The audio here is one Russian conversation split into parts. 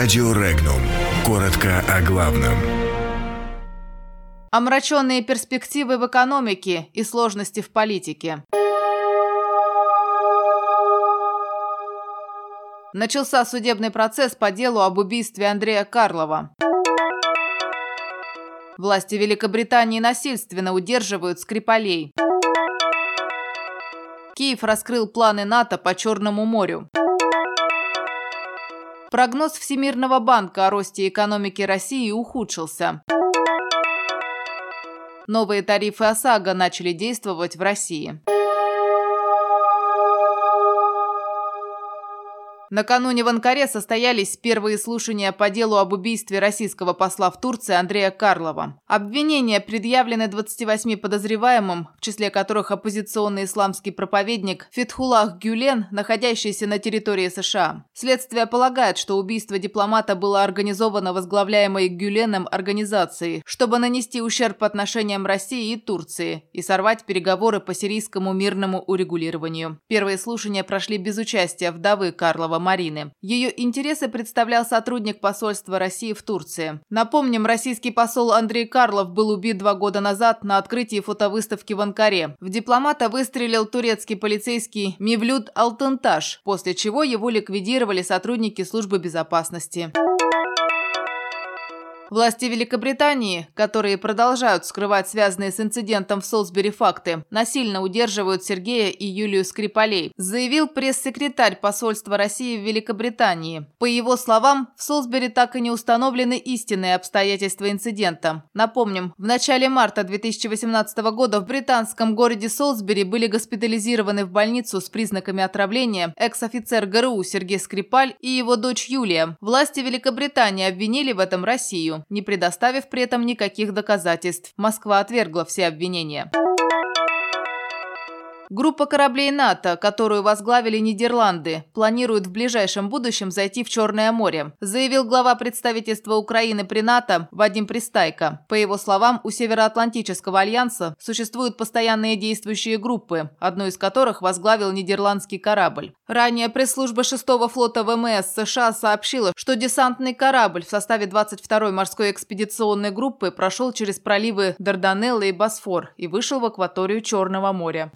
Радио Регнум. Коротко о главном. Омраченные перспективы в экономике и сложности в политике. Начался судебный процесс по делу об убийстве Андрея Карлова. Власти Великобритании насильственно удерживают Скрипалей. Киев раскрыл планы НАТО по Черному морю. Прогноз Всемирного банка о росте экономики России ухудшился. Новые тарифы ОСАГО начали действовать в России. Накануне в Анкаре состоялись первые слушания по делу об убийстве российского посла в Турции Андрея Карлова. Обвинения предъявлены 28 подозреваемым, в числе которых оппозиционный исламский проповедник Фетхулах Гюлен, находящийся на территории США. Следствие полагает, что убийство дипломата было организовано возглавляемой Гюленом организацией, чтобы нанести ущерб отношениям России и Турции и сорвать переговоры по сирийскому мирному урегулированию. Первые слушания прошли без участия вдовы Карлова Марины. Ее интересы представлял сотрудник посольства России в Турции. Напомним, российский посол Андрей Карлов был убит два года назад на открытии фотовыставки в Анкаре. В дипломата выстрелил турецкий полицейский Мивлют Алтенташ, после чего его ликвидировали сотрудники службы безопасности. Власти Великобритании, которые продолжают скрывать связанные с инцидентом в Солсбери факты, насильно удерживают Сергея и Юлию Скрипалей, заявил пресс-секретарь посольства России в Великобритании. По его словам, в Солсбери так и не установлены истинные обстоятельства инцидента. Напомним, в начале марта 2018 года в британском городе Солсбери были госпитализированы в больницу с признаками отравления экс-офицер ГРУ Сергей Скрипаль и его дочь Юлия. Власти Великобритании обвинили в этом Россию не предоставив при этом никаких доказательств. Москва отвергла все обвинения. Группа кораблей НАТО, которую возглавили Нидерланды, планирует в ближайшем будущем зайти в Черное море, заявил глава представительства Украины при НАТО Вадим Пристайко. По его словам, у Североатлантического альянса существуют постоянные действующие группы, одну из которых возглавил нидерландский корабль. Ранее пресс-служба 6-го флота ВМС США сообщила, что десантный корабль в составе 22-й морской экспедиционной группы прошел через проливы Дарданеллы и Босфор и вышел в акваторию Черного моря.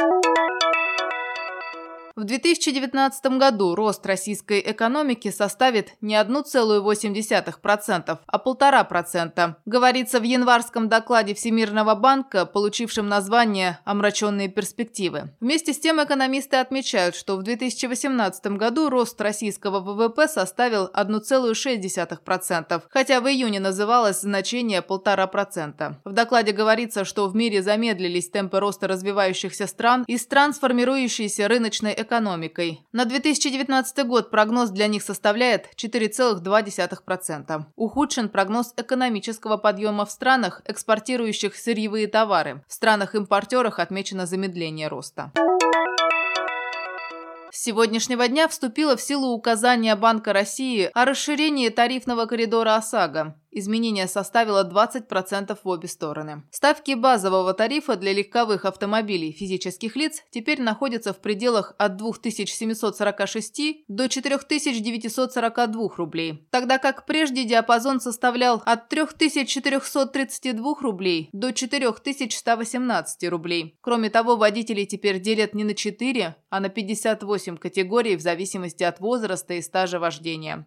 В 2019 году рост российской экономики составит не 1,8%, а 1,5%, говорится в январском докладе Всемирного банка, получившем название «Омраченные перспективы». Вместе с тем экономисты отмечают, что в 2018 году рост российского ВВП составил 1,6%, хотя в июне называлось значение 1,5%. В докладе говорится, что в мире замедлились темпы роста развивающихся стран и стран, сформирующейся рыночной экономикой экономикой. На 2019 год прогноз для них составляет 4,2%. Ухудшен прогноз экономического подъема в странах, экспортирующих сырьевые товары. В странах-импортерах отмечено замедление роста. С сегодняшнего дня вступило в силу указание Банка России о расширении тарифного коридора ОСАГО. Изменение составило 20% в обе стороны. Ставки базового тарифа для легковых автомобилей физических лиц теперь находятся в пределах от 2746 до 4942 рублей, тогда как прежде диапазон составлял от 3432 рублей до 4118 рублей. Кроме того, водители теперь делят не на 4, а на 58 категорий в зависимости от возраста и стажа вождения.